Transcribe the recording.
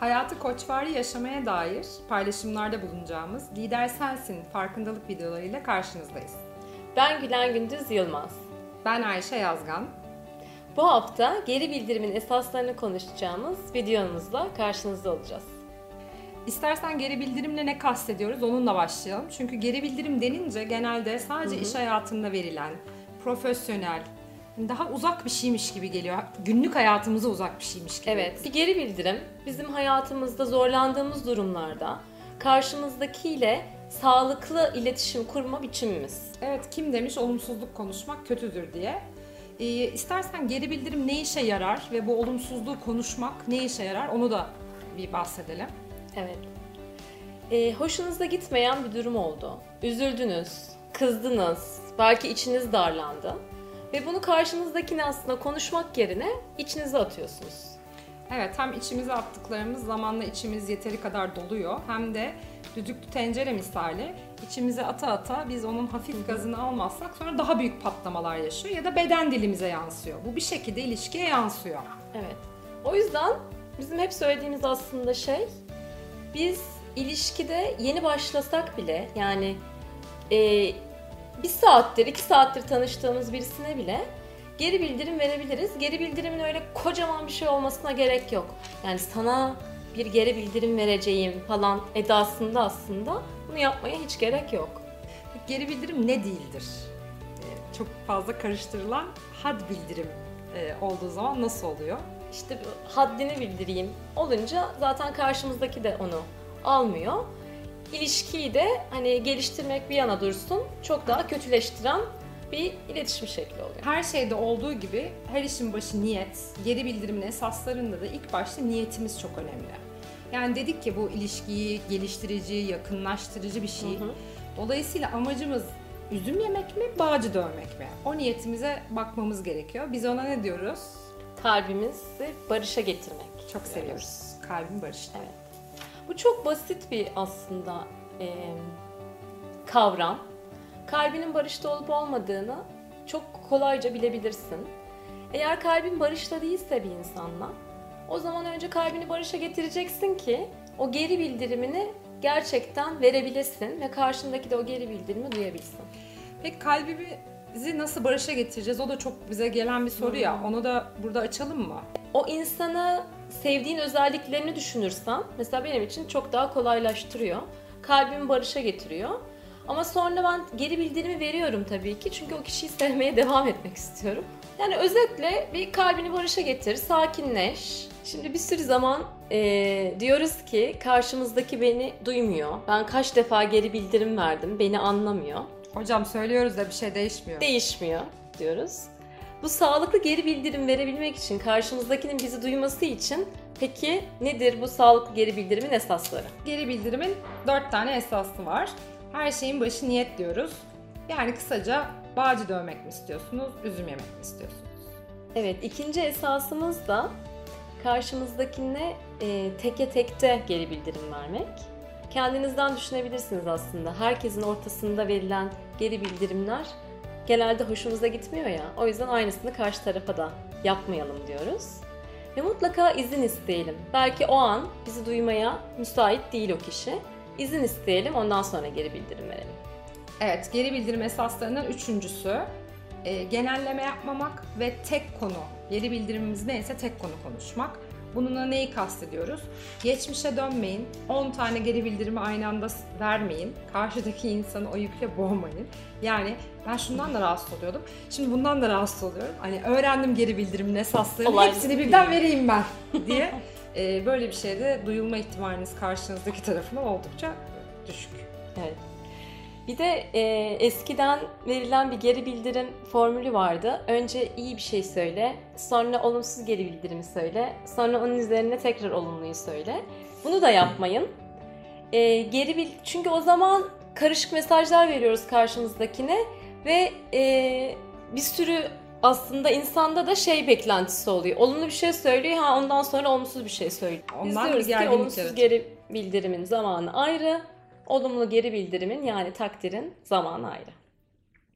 Hayatı koçvari yaşamaya dair paylaşımlarda bulunacağımız Lider Sensin farkındalık videolarıyla karşınızdayız. Ben Gülen Gündüz Yılmaz. Ben Ayşe Yazgan. Bu hafta geri bildirimin esaslarını konuşacağımız videomuzla karşınızda olacağız. İstersen geri bildirimle ne kastediyoruz onunla başlayalım. Çünkü geri bildirim denince genelde sadece iş hayatında verilen, profesyonel, daha uzak bir şeymiş gibi geliyor. Günlük hayatımıza uzak bir şeymiş gibi. Evet, bir geri bildirim bizim hayatımızda zorlandığımız durumlarda karşımızdakiyle sağlıklı iletişim kurma biçimimiz. Evet, kim demiş olumsuzluk konuşmak kötüdür diye. Ee, istersen geri bildirim ne işe yarar ve bu olumsuzluğu konuşmak ne işe yarar onu da bir bahsedelim. Evet. Ee, hoşunuza gitmeyen bir durum oldu. Üzüldünüz, kızdınız, belki içiniz darlandı. Ve bunu karşınızdakine aslında konuşmak yerine içinize atıyorsunuz. Evet hem içimize attıklarımız zamanla içimiz yeteri kadar doluyor hem de düdüklü tencere misali içimize ata ata biz onun hafif gazını almazsak sonra daha büyük patlamalar yaşıyor ya da beden dilimize yansıyor. Bu bir şekilde ilişkiye yansıyor. Evet. O yüzden bizim hep söylediğimiz aslında şey biz ilişkide yeni başlasak bile yani e, saattir, iki saattir tanıştığımız birisine bile geri bildirim verebiliriz. Geri bildirimin öyle kocaman bir şey olmasına gerek yok. Yani sana bir geri bildirim vereceğim falan edasında aslında bunu yapmaya hiç gerek yok. Geri bildirim ne değildir? Çok fazla karıştırılan had bildirim olduğu zaman nasıl oluyor? İşte haddini bildireyim olunca zaten karşımızdaki de onu almıyor. İlişkiyi de hani geliştirmek bir yana dursun çok daha kötüleştiren bir iletişim şekli oluyor. Her şeyde olduğu gibi her işin başı niyet. Geri bildirimin esaslarında da ilk başta niyetimiz çok önemli. Yani dedik ki bu ilişkiyi geliştirici, yakınlaştırıcı bir şey. Hı hı. Dolayısıyla amacımız üzüm yemek mi, bağcı dövmek mi? O niyetimize bakmamız gerekiyor. Biz ona ne diyoruz? Kalbimizi barışa getirmek. Çok seviyoruz. Kalbin barışta. Evet. Bu çok basit bir aslında e, kavram. Kalbinin barışta olup olmadığını çok kolayca bilebilirsin. Eğer kalbin barışta değilse bir insanla o zaman önce kalbini barışa getireceksin ki o geri bildirimini gerçekten verebilesin ve karşındaki de o geri bildirimi duyabilsin. Peki kalbimizi nasıl barışa getireceğiz? O da çok bize gelen bir soru hmm. ya. Onu da burada açalım mı? O insana sevdiğin özelliklerini düşünürsen mesela benim için çok daha kolaylaştırıyor. Kalbimi barışa getiriyor. Ama sonra ben geri bildirimi veriyorum tabii ki. Çünkü o kişiyi sevmeye devam etmek istiyorum. Yani özetle bir kalbini barışa getir, sakinleş. Şimdi bir sürü zaman e, diyoruz ki karşımızdaki beni duymuyor. Ben kaç defa geri bildirim verdim, beni anlamıyor. Hocam söylüyoruz da bir şey değişmiyor. Değişmiyor diyoruz. Bu sağlıklı geri bildirim verebilmek için, karşımızdakinin bizi duyması için peki nedir bu sağlıklı geri bildirimin esasları? Geri bildirimin dört tane esası var. Her şeyin başı niyet diyoruz. Yani kısaca bağcı dövmek mi istiyorsunuz, üzüm yemek mi istiyorsunuz? Evet, ikinci esasımız da karşımızdakine e, teke tekte geri bildirim vermek. Kendinizden düşünebilirsiniz aslında. Herkesin ortasında verilen geri bildirimler genelde hoşumuza gitmiyor ya. O yüzden aynısını karşı tarafa da yapmayalım diyoruz. Ve mutlaka izin isteyelim. Belki o an bizi duymaya müsait değil o kişi. İzin isteyelim ondan sonra geri bildirim verelim. Evet, geri bildirim esaslarından üçüncüsü e, genelleme yapmamak ve tek konu, geri bildirimimiz neyse tek konu konuşmak. Bununla neyi kastediyoruz? Geçmişe dönmeyin. 10 tane geri bildirimi aynı anda vermeyin. Karşıdaki insanı o yükle boğmayın. Yani ben şundan da rahatsız oluyordum. Şimdi bundan da rahatsız oluyorum. Hani öğrendim geri bildirimin esaslarını. Olay hepsini birden vereyim ben diye. ee, böyle bir şeyde duyulma ihtimaliniz karşınızdaki tarafından oldukça düşük. Evet. Bir de e, eskiden verilen bir geri bildirim formülü vardı. Önce iyi bir şey söyle, sonra olumsuz geri bildirimi söyle, sonra onun üzerine tekrar olumluyu söyle. Bunu da yapmayın. E, geri bil çünkü o zaman karışık mesajlar veriyoruz karşımızdakine ve e, bir sürü aslında insanda da şey beklentisi oluyor. Olumlu bir şey söylüyor, ha ondan sonra olumsuz bir şey söylüyor. Biz diyoruz ki olumsuz geri bildirimin zamanı ayrı, olumlu geri bildirimin yani takdirin zamanı ayrı.